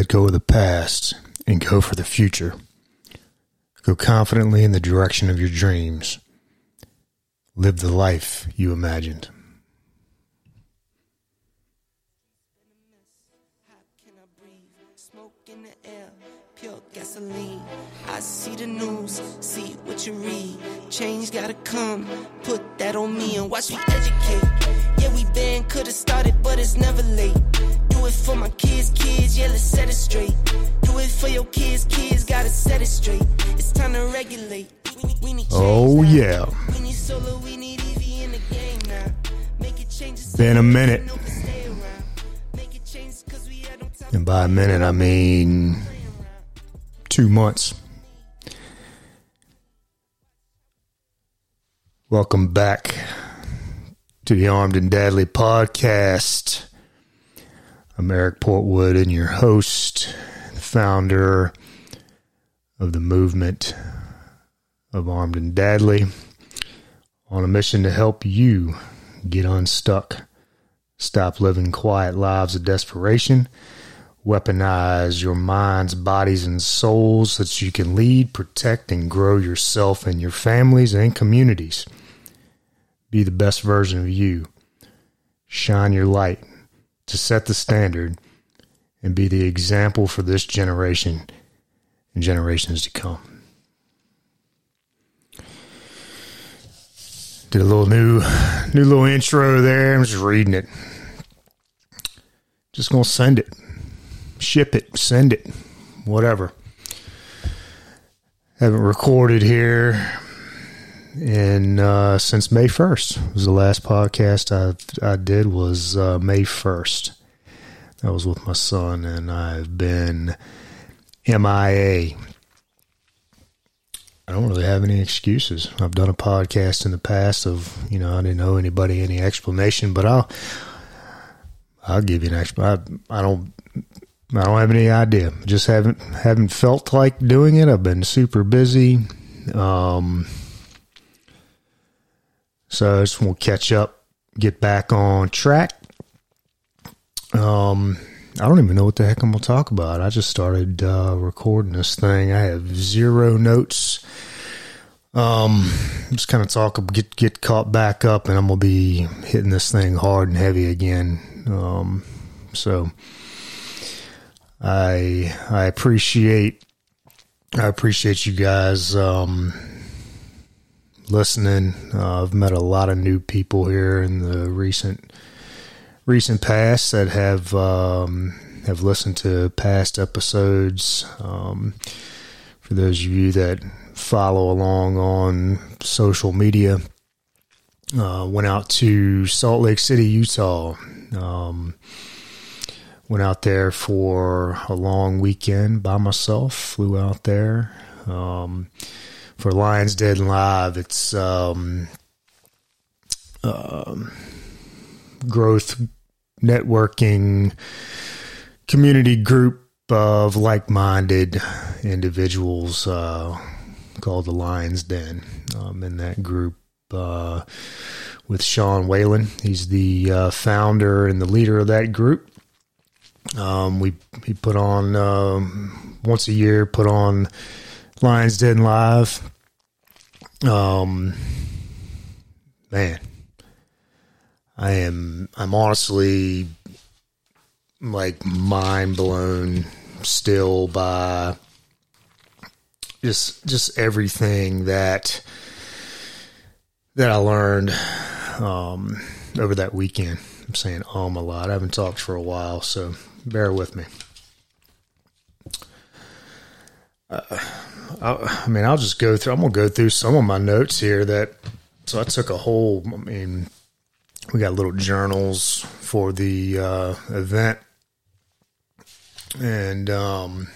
Let go of the past and go for the future. Go confidently in the direction of your dreams. Live the life you imagined. gasoline. I see the news, see what you read. Change gotta come, put that on me and watch me educate. Yeah, we been could've started, but it's never late. Do it for my kids, kids, yeah, let's set it straight. Do it for your kids, kids, gotta set it straight. It's time to regulate. We, need Oh, yeah. We need solo, we need Evie in the game now. Make it change. Been a minute. No, stay around. Make it change 'cause we had no time And by a minute, I mean two months. Welcome back to the Armed and Deadly podcast. I'm Eric Portwood and your host, the founder of the movement of Armed and Deadly, on a mission to help you get unstuck, stop living quiet lives of desperation weaponize your minds, bodies, and souls so that you can lead, protect, and grow yourself and your families and communities. Be the best version of you. Shine your light to set the standard and be the example for this generation and generations to come. Did a little new new little intro there. I'm just reading it. Just gonna send it ship it, send it, whatever. Haven't recorded here in uh, since May first. Was the last podcast I I did was uh, May first. That was with my son, and I've been MIA. I don't really have any excuses. I've done a podcast in the past of you know I didn't owe anybody any explanation, but I'll I'll give you an explanation. I, I don't I don't have any idea. Just haven't haven't felt like doing it. I've been super busy. Um, so I just want to catch up, get back on track. Um, I don't even know what the heck I'm gonna talk about. I just started uh, recording this thing. I have zero notes. Um, just kind of talk, get get caught back up, and I'm gonna be hitting this thing hard and heavy again. Um, so. I I appreciate I appreciate you guys um, listening. Uh, I've met a lot of new people here in the recent recent past that have um, have listened to past episodes. Um, for those of you that follow along on social media, uh, went out to Salt Lake City, Utah. Um, went out there for a long weekend by myself. Flew out there um, for Lions Den Live. It's um, um, growth networking community group of like-minded individuals uh, called the Lions Den. Um, in that group. Uh, with Sean Whalen. He's the uh, founder and the leader of that group. Um, we he put on um, once a year, put on Lions Den Live. Um, man, I am I'm honestly like mind blown still by just just everything that that I learned um, over that weekend. I'm saying um a lot. I haven't talked for a while, so bear with me. Uh, I, I mean, I'll just go through. I'm gonna go through some of my notes here. That so I took a whole. I mean, we got little journals for the uh, event, and um,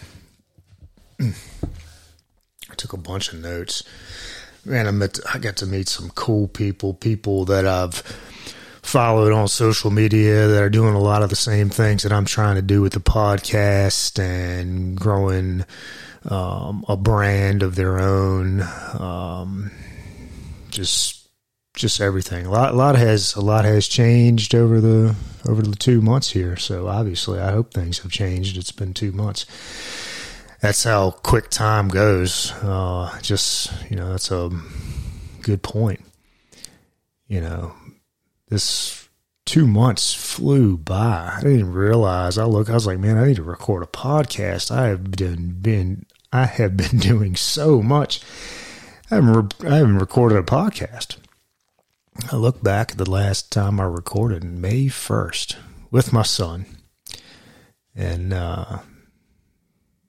I took a bunch of notes. Man, I met. I got to meet some cool people. People that I've followed on social media that are doing a lot of the same things that I'm trying to do with the podcast and growing um, a brand of their own. Um, just just everything. A lot, a lot has a lot has changed over the over the two months here. So obviously, I hope things have changed. It's been two months. That's how quick time goes. Uh, just you know, that's a good point. You know, this two months flew by. I didn't realize. I look. I was like, man, I need to record a podcast. I have been been I have been doing so much. I haven't re- I haven't recorded a podcast I look back at the last time I recorded, May 1st, with my son. And, uh,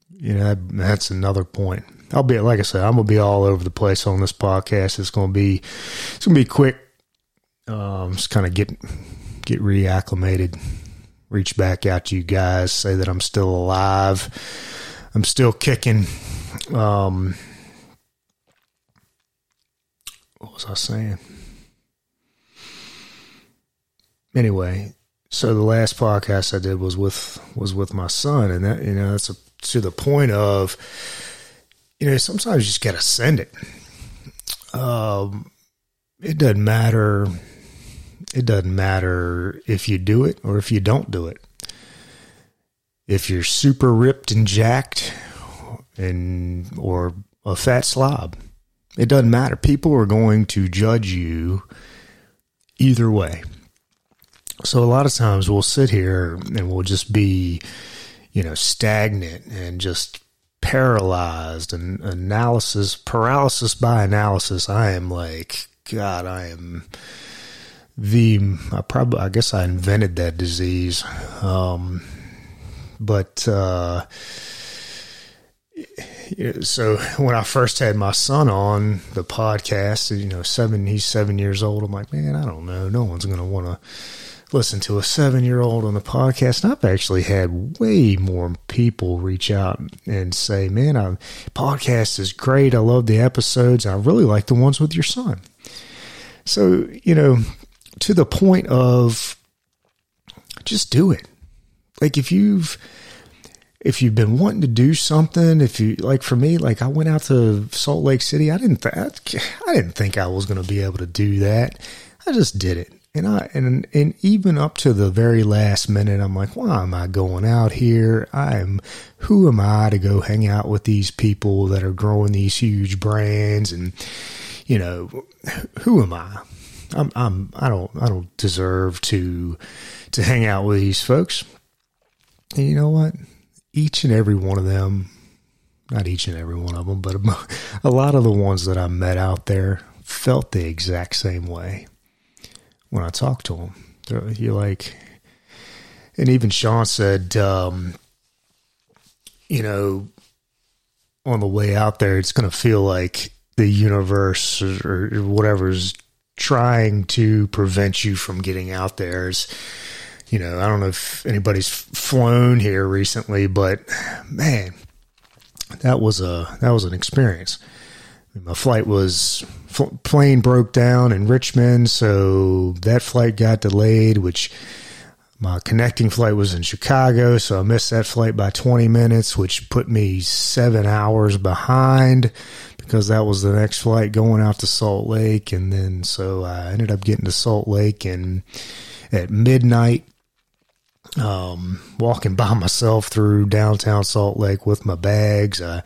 you know, that, that's another point. I'll be, like I said, I'm going to be all over the place on this podcast. It's going to be, it's going to be quick. Um, just kind of get, get reacclimated, reach back out to you guys, say that I'm still alive. I'm still kicking. Um, what was I saying? anyway, so the last podcast I did was with was with my son, and that you know that's a, to the point of you know sometimes you just gotta send it. Um, it doesn't matter. It doesn't matter if you do it or if you don't do it. If you're super ripped and jacked, and or a fat slob, it doesn't matter. People are going to judge you either way. So a lot of times we'll sit here and we'll just be, you know, stagnant and just paralyzed and analysis paralysis by analysis. I am like, God, I am the I probably I guess I invented that disease. Um, but uh, so when I first had my son on the podcast, you know, seven he's seven years old. I'm like, man, I don't know. No one's gonna want to listen to a seven year old on the podcast. And I've actually had way more people reach out and say, man, our podcast is great. I love the episodes. I really like the ones with your son. So, you know, to the point of just do it. Like if you've, if you've been wanting to do something, if you like for me, like I went out to Salt Lake City, I didn't, th- I didn't think I was going to be able to do that. I just did it. And I and and even up to the very last minute, I'm like, why am I going out here? I'm who am I to go hang out with these people that are growing these huge brands? And you know, who am I? I'm I'm I don't I don't deserve to to hang out with these folks. And you know what? Each and every one of them, not each and every one of them, but a lot of the ones that I met out there felt the exact same way when I talked to him. He like, and even Sean said, um, you know, on the way out there, it's going to feel like the universe or, whatever's trying to prevent you from getting out there. You know, I don't know if anybody's flown here recently, but man, that was a that was an experience. My flight was plane broke down in Richmond, so that flight got delayed. Which my connecting flight was in Chicago, so I missed that flight by 20 minutes, which put me seven hours behind because that was the next flight going out to Salt Lake, and then so I ended up getting to Salt Lake and at midnight. Um, walking by myself through downtown Salt Lake with my bags. I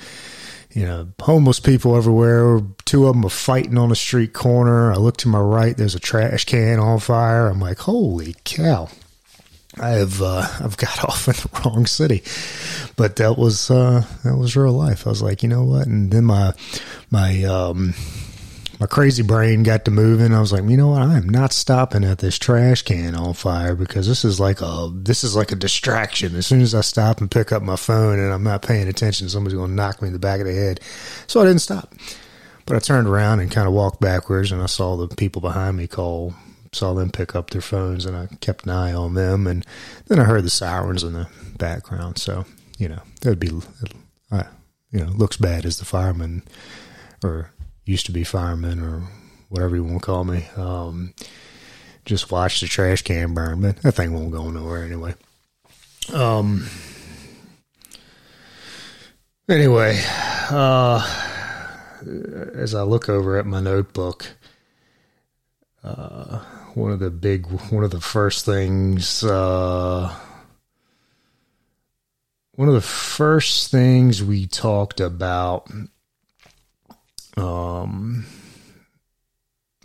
you know, homeless people everywhere. Two of them are fighting on a street corner. I look to my right, there's a trash can on fire. I'm like, holy cow. I have uh, I've got off in the wrong city, but that was uh, that was real life. I was like, you know what? And then my my um, my crazy brain got to moving. I was like, you know what? I am not stopping at this trash can on fire because this is like a this is like a distraction. As soon as I stop and pick up my phone and I'm not paying attention, somebody's going to knock me in the back of the head. So I didn't stop. But I turned around and kind of walked backwards, and I saw the people behind me call. Saw them pick up their phones, and I kept an eye on them. And then I heard the sirens in the background. So you know that would be, uh, you know, looks bad as the fireman or used to be fireman or whatever you want to call me. Um, just watch the trash can burn, but that thing won't go nowhere anyway. Um. Anyway, uh, as I look over at my notebook, uh, one of the big, one of the first things, uh, one of the first things we talked about, um,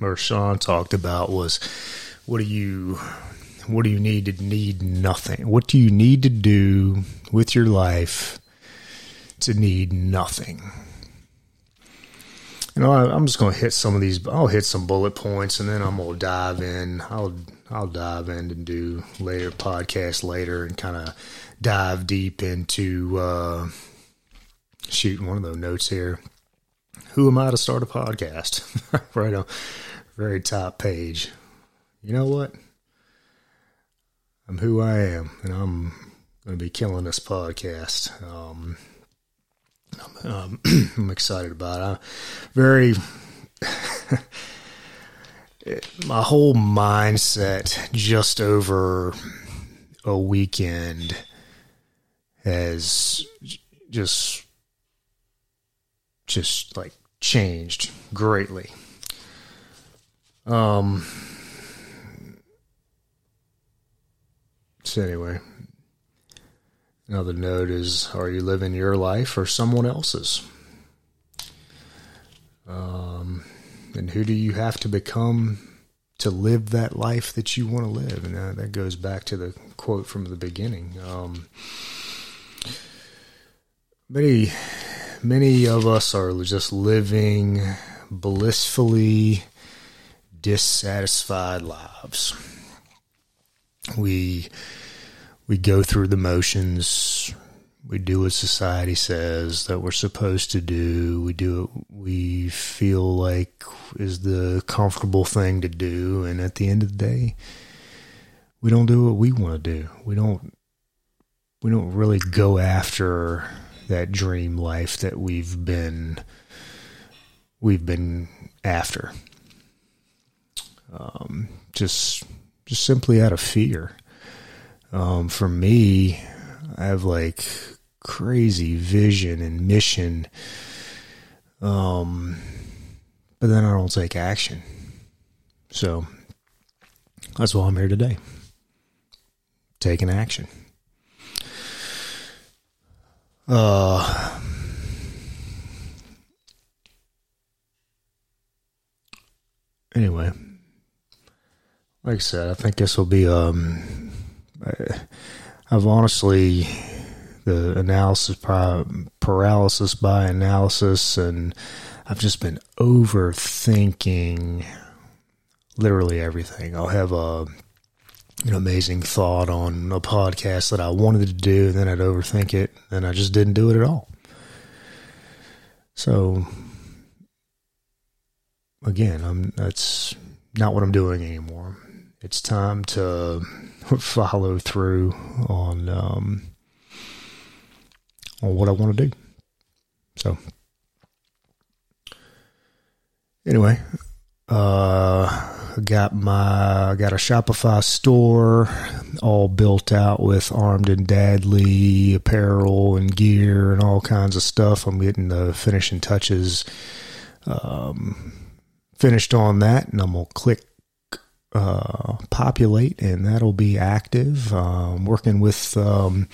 or Sean talked about was what do you what do you need to need nothing? What do you need to do with your life to need nothing? You know, I, am just going to hit some of these. I'll hit some bullet points, and then I'm going to dive in. I'll I'll dive in and do later podcast later, and kind of dive deep into uh, shooting one of those notes here. Who am I to start a podcast? right on very top page. You know what? I'm who I am, and I'm going to be killing this podcast. Um, I'm, um, I'm, excited about it. I'm very. my whole mindset just over a weekend has just just like changed greatly. Um so anyway, another note is are you living your life or someone else's? Um and who do you have to become to live that life that you want to live? And that, that goes back to the quote from the beginning. Um, many many of us are just living blissfully dissatisfied lives. We we go through the motions. We do what society says that we're supposed to do. We do what we feel like is the comfortable thing to do, and at the end of the day, we don't do what we want to do. We don't we don't really go after that dream life that we've been we've been after. Um, just just simply out of fear. Um, for me, I have like crazy vision and mission. Um, but then I don't take action. So that's why I'm here today. Taking action. Uh, anyway, like I said, I think this will be. Um, I've honestly the analysis paralysis by analysis, and I've just been overthinking literally everything. I'll have a an amazing thought on a podcast that I wanted to do, and then I'd overthink it, and I just didn't do it at all. So again, I'm that's not what I'm doing anymore. It's time to follow through on um, on what I want to do. So anyway, uh got my got a Shopify store all built out with armed and deadly apparel and gear and all kinds of stuff. I'm getting the finishing touches um, finished on that, and I'm gonna click uh, populate, and that'll be active. Um, working with um,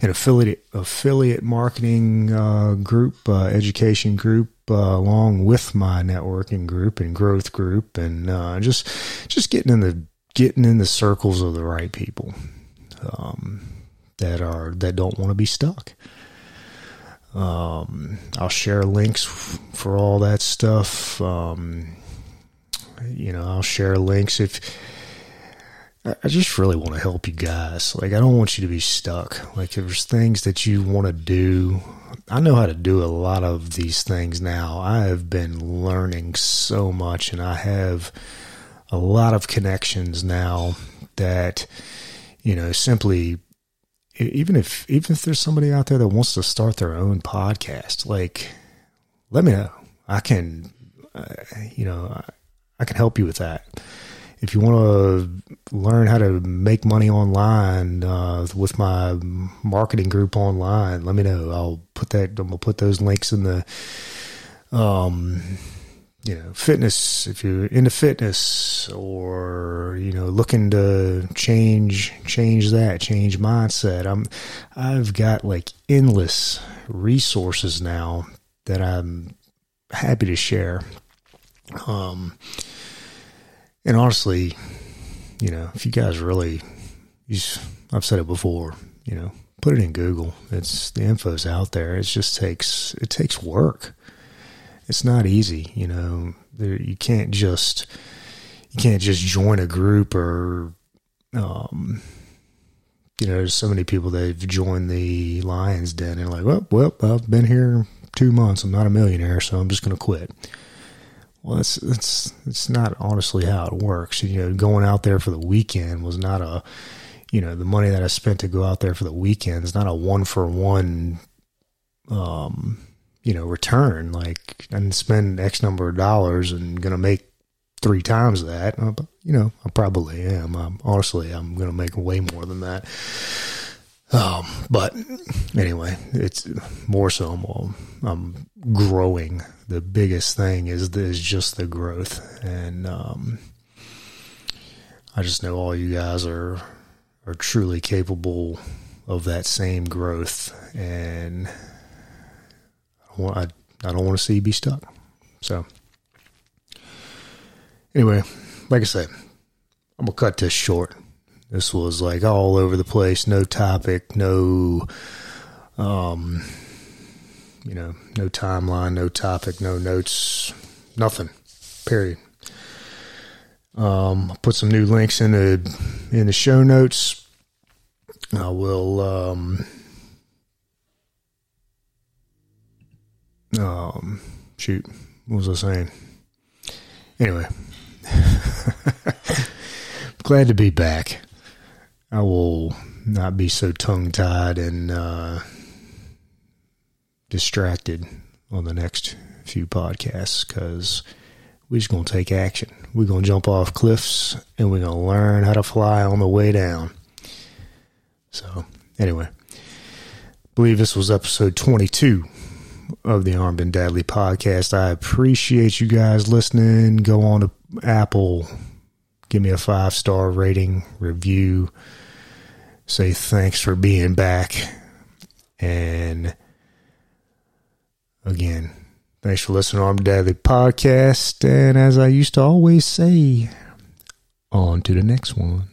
an affiliate affiliate marketing uh, group, uh, education group, uh, along with my networking group and growth group, and uh, just just getting in the getting in the circles of the right people um, that are that don't want to be stuck. Um, I'll share links for all that stuff. Um, you know, I'll share links if I just really want to help you guys. Like, I don't want you to be stuck. Like, if there's things that you want to do, I know how to do a lot of these things now. I have been learning so much, and I have a lot of connections now that, you know, simply even if even if there's somebody out there that wants to start their own podcast, like, let me know. I can, uh, you know, I can help you with that. If you want to learn how to make money online uh, with my marketing group online, let me know. I'll put that. I'm gonna put those links in the um you know, fitness, if you're into fitness or, you know, looking to change, change that, change mindset, I'm, I've got like endless resources now that I'm happy to share. Um, and honestly, you know, if you guys really, you, I've said it before, you know, put it in Google. It's the info's out there. It just takes, it takes work it's not easy. You know, there, you can't just you can't just join a group or um, you know, there's so many people that have joined the Lions Den and like, well, well, I've been here two months. I'm not a millionaire, so I'm just going to quit. Well, that's that's it's not honestly how it works. You know, going out there for the weekend was not a, you know, the money that I spent to go out there for the weekend is not a one for one, um, you know, return. Like, and spend X number of dollars and to make three times that. Uh, you know, I probably am. Um, honestly, I'm to make way more than that. Um, but anyway, it's more so I'm, I'm growing. The biggest thing is is just the growth, and um, I just know all you guys are are truly capable of that same growth, and I, I don't want to see you be stuck. So, anyway, like I said, I'm gonna cut this short. This was like all over the place, no topic, no, um, you know, no timeline, no topic, no notes, nothing. Period. Um, I'll put some new links in the in the show notes. I will um, um, shoot, what was I saying? Anyway, glad to be back. I will not be so tongue tied and uh, distracted on the next few podcasts because we're just going to take action. We're going to jump off cliffs and we're going to learn how to fly on the way down. So, anyway, I believe this was episode 22 of the Armed and Deadly podcast. I appreciate you guys listening. Go on to Apple, give me a five star rating, review, say thanks for being back. And again, thanks for listening to Armed podcast. And as I used to always say, on to the next one.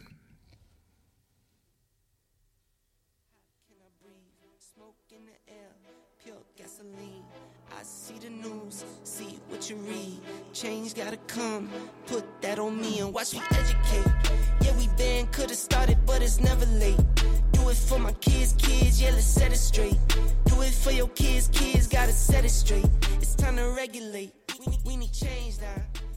Change gotta come, put that on me and watch me educate. Could've started, but it's never late. Do it for my kids, kids, yeah, let's set it straight. Do it for your kids, kids, gotta set it straight. It's time to regulate. We, we need change now.